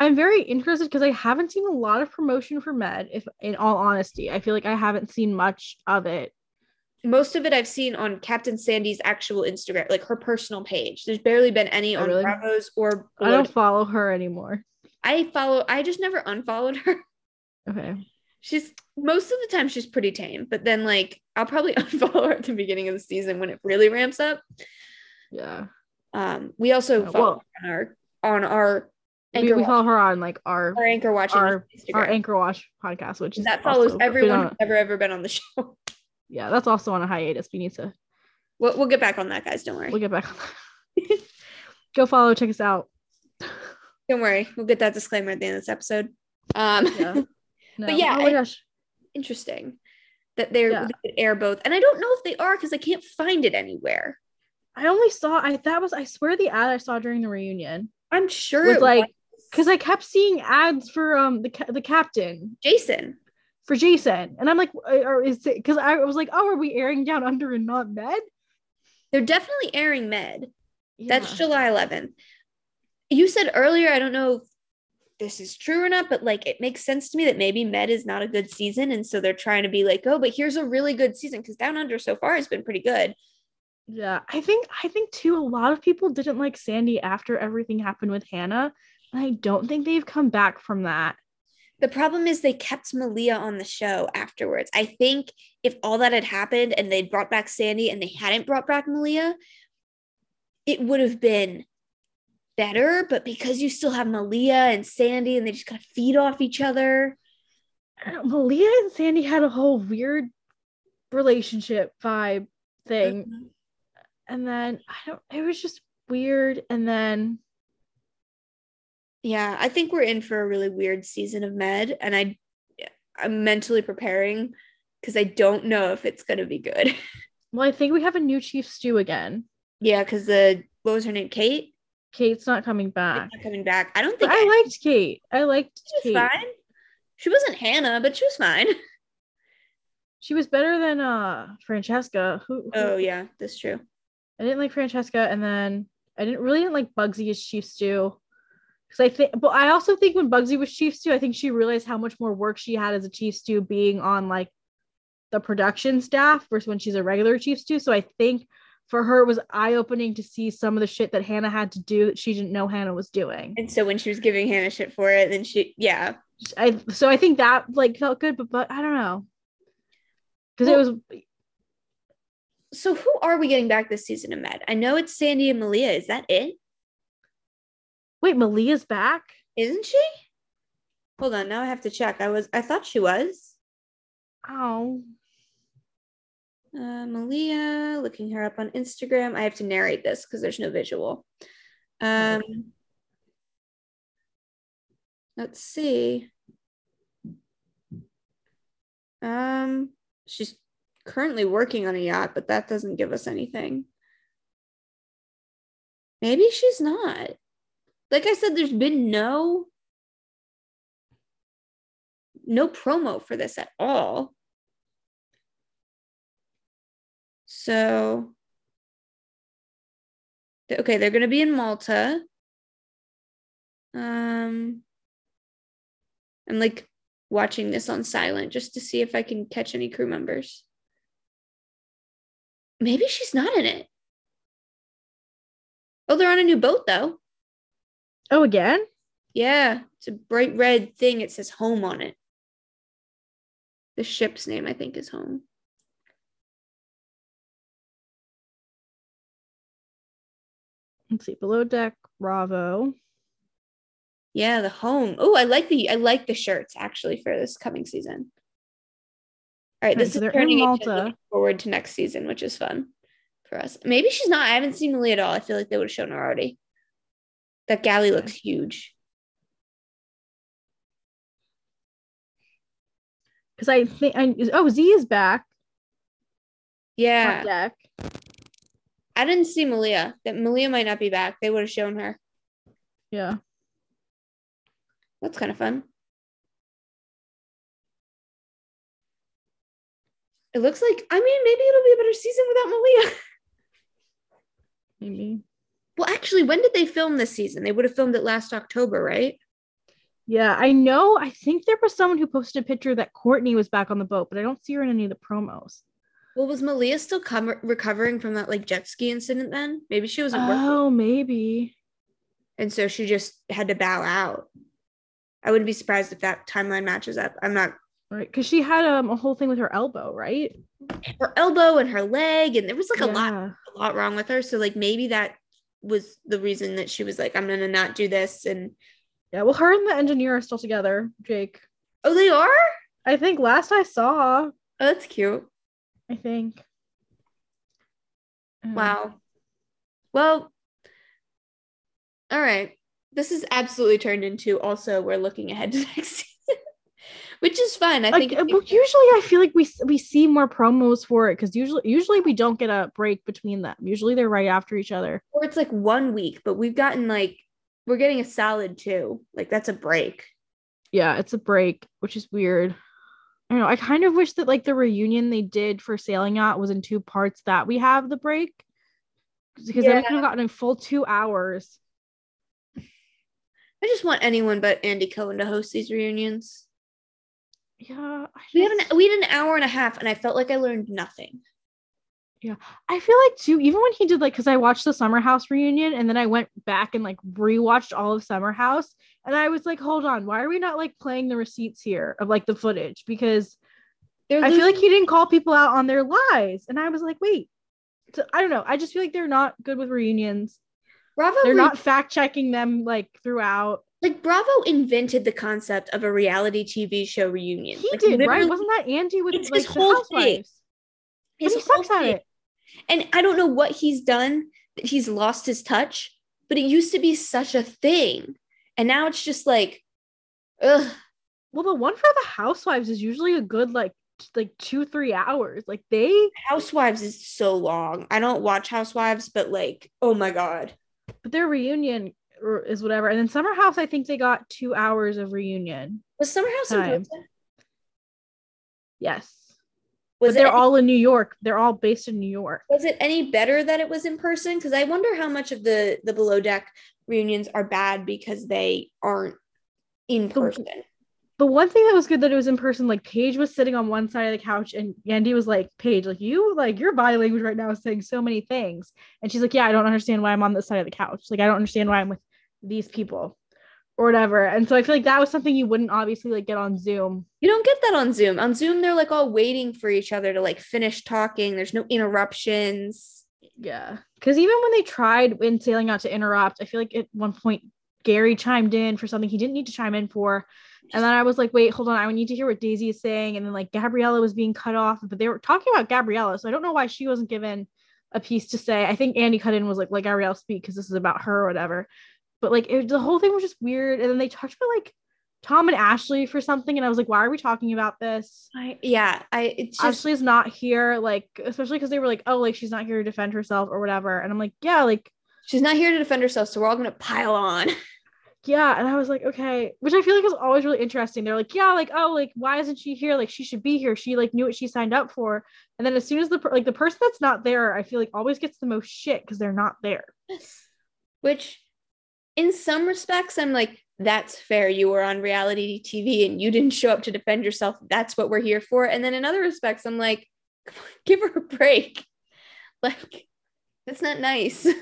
I'm very interested because I haven't seen a lot of promotion for Med, if in all honesty. I feel like I haven't seen much of it. Most of it I've seen on Captain Sandy's actual Instagram, like her personal page. There's barely been any Oh, on really? Bravo's or I don't follow her anymore. I follow. I just never unfollowed her. Okay. She's most of the time she's pretty tame, but then like I'll probably unfollow her at the beginning of the season when it really ramps up. Yeah. Um, we also Yeah, follow well- her on our on our We, anchor we watch, follow her on like our our anchor watching our- our anchor watch podcast, which is that follows everyone who's ever ever been on the show. yeah, that's also on a hiatus. We need to We'll, we'll get back on that, guys. Don't worry. we'll get back on that. Go follow, check us out. Don't worry. We'll get that disclaimer at the end of this episode. Um, Yeah. No. But yeah, oh my gosh. interesting that they're Yeah. they air both, and I don't know if they are because I can't find it anywhere. I only saw I that was I swear the ad I saw during the reunion I'm sure was like because I kept seeing ads for um the the captain Jason. for Jason, and I'm like, uh, or is it because I was like, oh, are we airing down under and not med? They're definitely airing Med. That's July 11th. You said earlier, I don't know if this is true or not, but like it makes sense to me that maybe Med is not a good season. And so they're trying to be like, oh, but here's a really good season because Down Under so far has been pretty good. Yeah, I think I think too. A lot of people didn't like Sandy after everything happened with Hannah, and I don't think they've come back from that. The problem is they kept Malia on the show afterwards. I think if all that had happened and they'd brought back Sandy and they hadn't brought back Malia, it would have been better. But because you still have Malia and Sandy and they just kind of feed off each other. Uh, Malia and Sandy had a whole weird relationship vibe thing, mm-hmm. And then I don't. It was just weird, and then Yeah, I think we're in for a really weird season of Med, and I, I'm mentally preparing because I don't know if it's gonna be good. well, I think we have a new chief stew again. yeah, because the what was her name, Kate, Kate's not coming back. not coming back. I don't think I liked Kate. I liked she was Kate. fine. She wasn't Hannah, but she was fine. She was better than uh Francesca. Who, who Oh yeah, that's true. I didn't like Francesca, and then I didn't really didn't like Bugsy as Chief Stew. Because I think, but I also think when Bugsy was Chief Stew, I think she realized how much more work she had as a Chief Stew being on like the production staff versus when she's a regular Chief Stew. So I think for her it was eye opening to see some of the shit that Hannah had to do that she didn't know Hannah was doing. And so when she was giving Hannah shit for it, then she yeah. I so I think that like felt good, but but I don't know because it was So who are we getting back this season of Med? I know it's Sandy and Malia. Is that it? wait Malia's back. Isn't she? Hold on, now I have to check. I was I thought she was. Oh, Uh, Malia, looking her up on Instagram. I have to narrate this because there's no visual. Um, let's see. Um, she's currently working on a yacht, but that doesn't give us anything. Maybe she's not. Like I said, there's been no no promo for this at all. So, okay, they're going to be in Malta. Um, I'm like watching this on silent just to see if I can catch any crew members. Maybe she's not in it. Oh, they're on a new boat though. oh again. Yeah, it's a bright red thing. It says home on it. The ship's name, I think, is home. Let's see, below deck Bravo. Yeah, the home. Oh, I like the I like the shirts actually for this coming season. All right, this so is turning Malta. forward to next season, which is fun for us. Maybe she's not. I haven't seen Malia at all. I feel like they would have shown her already. That galley looks huge. Because I think I oh Z is back Yeah. I didn't see Malia. That Malia might not be back. They would have shown her. Yeah. That's kind of fun. It looks like. I mean, maybe it'll be a better season without Malia. Maybe. Well, actually, when did they film this season? They would have filmed it last October, right? Yeah, I know. I think there was someone who posted a picture that Courtney was back on the boat, but I don't see her in any of the promos. Well, was Malia still com- recovering from that like jet ski incident then? Maybe she working. Oh, maybe. And so she just had to bow out. I wouldn't be surprised if that timeline matches up. I'm not Right. Because she had um, a whole thing with her elbow, right? her elbow and her leg, and there was like a lot, a lot wrong with her. So like maybe that was the reason that she was like, I'm gonna not do this. And Yeah. Well, her and the engineer are still together, Jake. oh, they are? I think last I saw, Oh, that's cute. I think. Um, Wow. Well, all right. This is absolutely turned into also we're looking ahead to next which is fun. I Like, think. uh, but usually I feel like we we see more promos for it because usually usually we don't get a break between them. Usually they're right after each other. or it's like one week, but we've gotten like we're getting a salad too. Like that's a break. Yeah, it's a break, which is weird. I don't know. I kind of wish that like the reunion they did for Sailing Yacht was in two parts that we have the break because then we could have gotten a full two hours. I just want anyone but Andy Cohen to host these reunions. Yeah, I, We have just- an we had an hour and a half, and I felt like I learned nothing. Yeah i feel like too, even when he did like, because I watched the Summer House reunion and then I went back and like rewatched all of Summer House, and I was like, hold on, why are we not like playing the receipts here of like the footage? Because They're I feel like he didn't call people out on their lies, and I was like, wait, so, I don't know. I just feel like they're not good with reunions. Bravo. They're re- not fact checking them like throughout. Like Bravo invented the concept of a reality TV show reunion. He Like, did, right? Wasn't that Andy with like his the whole thing. his he whole sucks at thing. it. And I don't know what he's done that he's lost his touch, but it used to be such a thing. And now it's just like, ugh. Well, the one for the housewives is usually a good like t- like two three hours. Like they, Housewives is so long. I don't watch Housewives, but like, oh my God. but their reunion or- is whatever. And then Summer House, I think they got two hours of reunion. Was Summer House in Time. person? Yes, Was they're it, all in New York. They're all based in New York. was it any better that it was in person? Because I wonder how much of the the below deck reunions are bad because they aren't in person. The one thing that was good that it was in person, like Paige was sitting on one side of the couch and Andy was like, Paige, like you, like your body language right now is saying so many things. And she's like, Yeah, I don't understand why I'm on this side of the couch. Like, I don't understand why I'm with these people or whatever. And so I feel like that was something you wouldn't obviously like get on Zoom. You don't get that on Zoom. On Zoom, they're like all waiting for each other to like finish talking. There's no interruptions. Yeah. Cause even when they tried in Sailing Yacht to interrupt, I feel like at one point Gary chimed in for something he didn't need to chime in for. And then I was like, wait, hold on. I need to hear what Daisy is saying. And then like Gabriela was being cut off, but they were talking about Gabriela. So I don't know why she wasn't given a piece to say. I think Andy cut in was like, let Gabriela speak because this is about her or whatever. But like it, the whole thing was just weird. And then they talked about like Tom and Ashley for something. And I was like, why are we talking about this? I yeah, I it's just Ashley's not here, like, especially because they were like, oh, like she's not here to defend herself or whatever. And I'm like, yeah, like, she's not here to defend herself, so we're all gonna pile on. yeah. And I was like, okay, which I feel like is always really interesting. They're like, yeah, like, oh, like, why isn't she here? Like, she should be here. She like knew what she signed up for. And then as soon as the per- like the person that's not there, I feel like always gets the most shit because they're not there. Which in some respects, I'm like, that's fair. You were on reality TV and you didn't show up to defend yourself. That's what we're here for. And then in other respects, I'm like, give her a break. Like, that's not nice.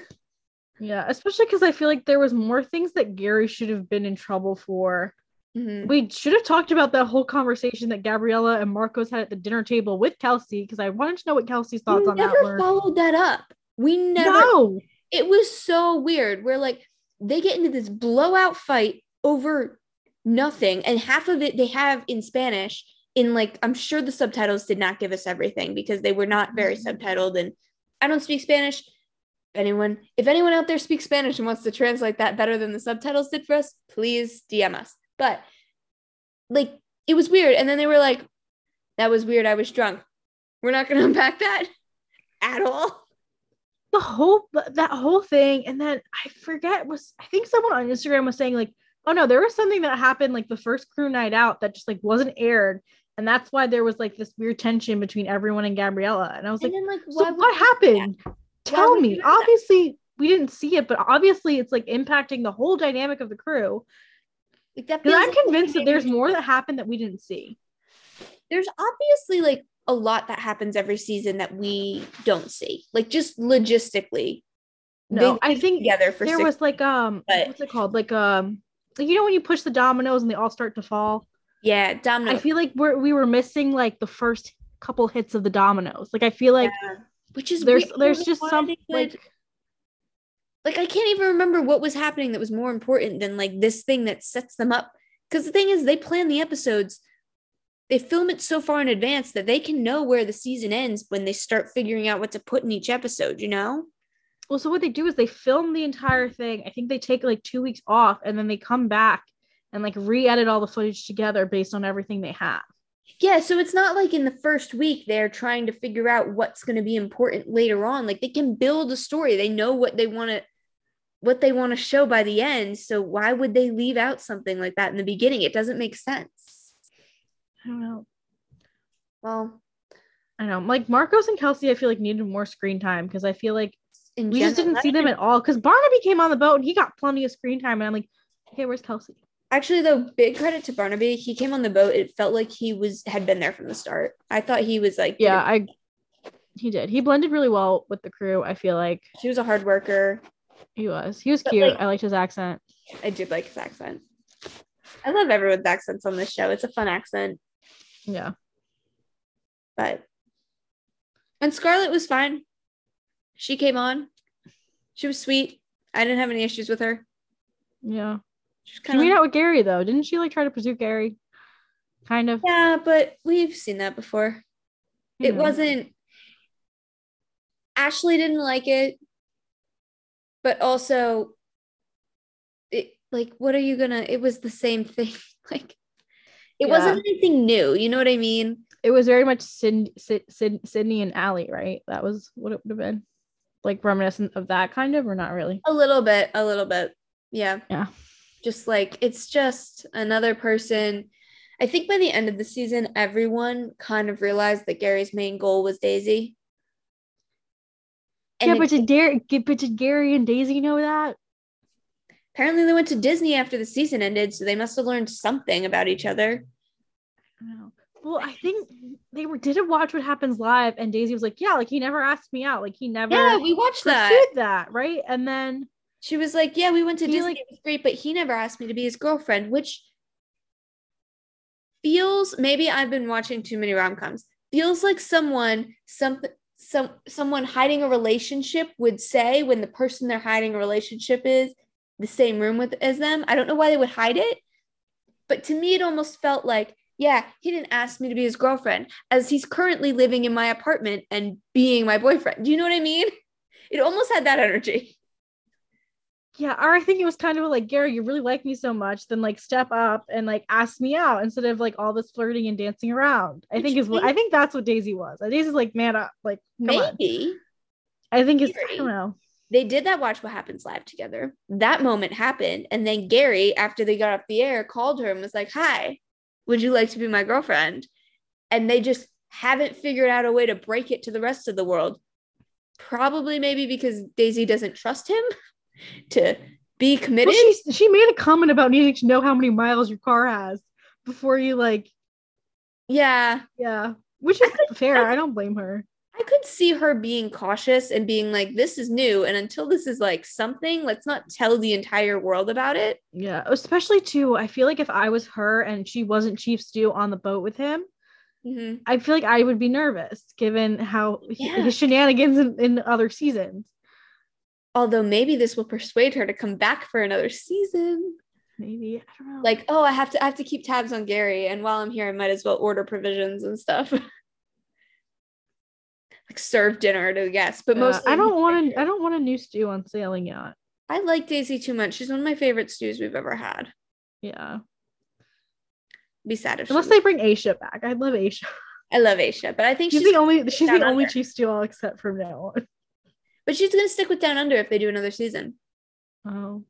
Yeah, especially because I feel like there was more things that Gary should have been in trouble for. Mhm. We should have talked about that whole conversation that Gabriela and Marcos had at the dinner table with Kelsey because I wanted to know what Kelsey's thoughts We on that We never followed that up. We never No, it was so weird We're like they get into this blowout fight over nothing. And half of it they have in spanish in like i'm sure the subtitles did not give us everything because they were not very mm-hmm. subtitled. And i don't speak spanish. Anyone if anyone out there speaks spanish and wants to translate that better than the subtitles did for us please dm us. But like it was weird. And then they were like that was weird. I was drunk. We're not going to unpack that at all the whole that whole thing, and then I forget was I think someone on Instagram was saying like, oh no, there was something that happened like the first crew night out that just like wasn't aired, and that's why there was like this weird tension between everyone and Gabriela, and I was like, then like so what happened? Tell me. do that? Obviously, we didn't see it, but obviously it's like impacting the whole dynamic of the crew. Like I'm like convinced that there's more that happened that we didn't see. There's obviously like a lot that happens every season that we don't see. Like just logistically. No, I think together for there was like um but- what's it called? Like um like you know when you push the dominoes and they all start to fall. yeah, domino. I feel like we're we were missing like the first couple hits of the dominoes. Like I feel like Yeah. which is there's weird. there's just why some they like like I can't even remember what was happening that was more important than like this thing that sets them up. Because the thing is, they plan the episodes, they film it so far in advance that they can know where the season ends when they start figuring out what to put in each episode. You know? well so what they do is they film the entire thing. I think they take like 2 weeks off and then they come back and like re-edit all the footage together based on everything they have. Yeah, so it's not like in the first week they're trying to figure out what's going to be important later on. Like they can build a story. They know what they want to what they want to show by the end. So why would they leave out something like that in the beginning? It doesn't make sense. I don't know. Well, I know. Like Marcos and Kelsey I feel like needed more screen time because I feel like we just didn't see them at all because Barnaby came on the boat and he got plenty of screen time, and I'm like, okay, where's Kelsey? Actually, though, big credit to Barnaby. He came on the boat. It felt like he was had been there from the start. I thought he was like, Yeah, I he did. He blended really well with the crew. I feel like he was a hard worker. he was. He was But, cute. like- I liked his accent. I did like his accent. I love everyone's accents on this show. It's a fun accent, Yeah. but and Scarlett was fine. She came on. She was sweet. I didn't have any issues with her. Yeah. She's She kind made of out with Gary though. Didn't she like try to pursue Gary? Kind of. yeah, but we've seen that before. you It wasn't. Ashley didn't like it, but also, it like what are you gonna? It was the same thing. like, it Yeah. wasn't anything new. You know what I mean? It was very much Sid, Sydney and Alli, right? That was what it would have been. Like reminiscent of that kind of, or not really. A little bit, a little bit. Yeah. Yeah. Just like it's just another person. I think by the end of the season, everyone kind of realized that Gary's main goal was Daisy. And yeah, but did, Dar- but did Gary and Daisy know that? apparently they went to Disney after the season ended, so they must have learned something about each other. Well, I think they were didn't watch what happens live, and Daisy was like, "Yeah, like he never asked me out, like he never Yeah, we watched that. that, right?" And then She was like, "Yeah, we went to Disney. like- it was great, but he never asked me to be his girlfriend," which feels maybe I've been watching too many rom coms. Feels like someone something some someone hiding a relationship would say when the person they're hiding a relationship is the same room with as them. I don't know why they would hide it, but to me it almost felt like, yeah, he didn't ask me to be his girlfriend, as he's currently living in my apartment and being my boyfriend. Do you know what I mean? It almost had that energy. yeah, or I think it was kind of like Gary, you really like me so much, then like step up and like ask me out instead of like all this flirting and dancing around. I think is what I think that's what Daisy was. Daisy's like, man up, like come on. Maybe. I think it's I don't know. they did that watch what happens live together that moment happened and then gary after they got off the air called her and was like hi would you like to be my girlfriend and they just haven't figured out a way to break it to the rest of the world probably maybe because daisy doesn't trust him to be committed Well, she she made a comment about needing to know how many miles your car has before you like yeah yeah, which is fair. I don't blame her. I could see her being cautious and being like this is new and until this is like something let's not tell the entire world about it Yeah, especially too. I feel like if I was her and she wasn't Chief Stew on the boat with him, Mhm. I feel like I would be nervous given how Yeah. his shenanigans in, in other seasons. although maybe this will persuade her to come back for another season Maybe I don't know. like oh i have to i have to keep tabs on gary and while i'm here i might as well order provisions and stuff like serve dinner to guests but Yeah, mostly I don't want to. I don't want a new stew on sailing yacht. i like daisy too much she's one of my favorite stews we've ever had Yeah, be sad if unless they bring Aesha back. I love Aesha. i love aesha but i think She's, she's, the only. She's the only under. Chief Stew I'll accept from now on. but she's gonna stick with down under if they do another season Oh,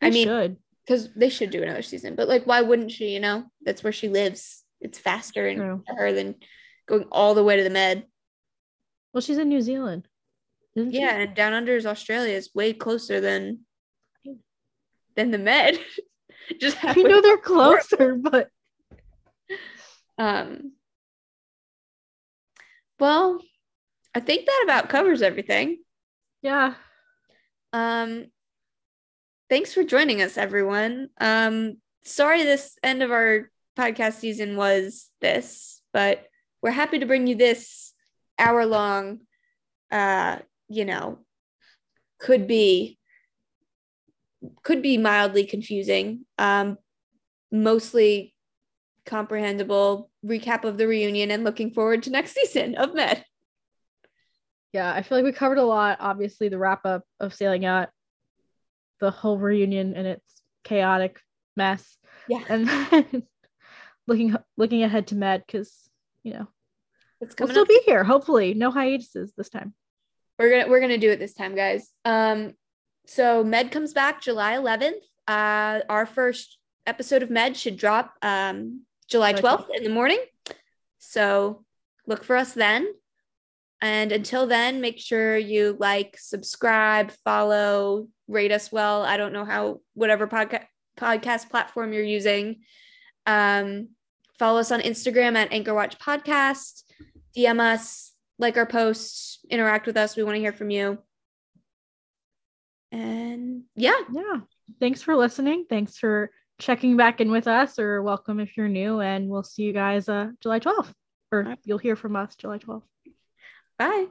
I mean- should. because they should do another season but like why wouldn't she you know that's where she lives it's faster and her than going all the way to the med Well, she's in New Zealand. Isn't she? Yeah, and down under is Australia is way closer than than the Med. Just I know they're closer, but Um. Well, I think that about covers everything. yeah. Um. Thanks for joining us, everyone. Um. Sorry, this end of our podcast season was this, but we're happy to bring you this hour long. Uh, you know, could be could be mildly confusing. Um, mostly comprehensible recap of the reunion and looking forward to next season of Med. Yeah, I feel like we covered a lot. Obviously, the wrap up of Sailing Yacht, the whole reunion and its chaotic mess, Yeah, and then looking looking ahead to Med because you know it's we'll still up. be here. Hopefully, no hiatuses this time. We're gonna we're gonna do it this time, guys. Um, so Med comes back July 11th. Uh, our first episode of Med should drop um July July 12th in the morning. So look for us then. And until then, make sure you like, subscribe, follow, rate us well. I don't know how, whatever podcast podcast platform you're using. Um, follow us on Instagram at Anchor Watch Podcast. DM us, like our posts, interact with us. We want to hear from you. And yeah. Yeah. Thanks for listening. Thanks for checking back in with us, or welcome if you're new. And we'll see you guys uh, July 12th, or you'll hear from us July 12th. Bye.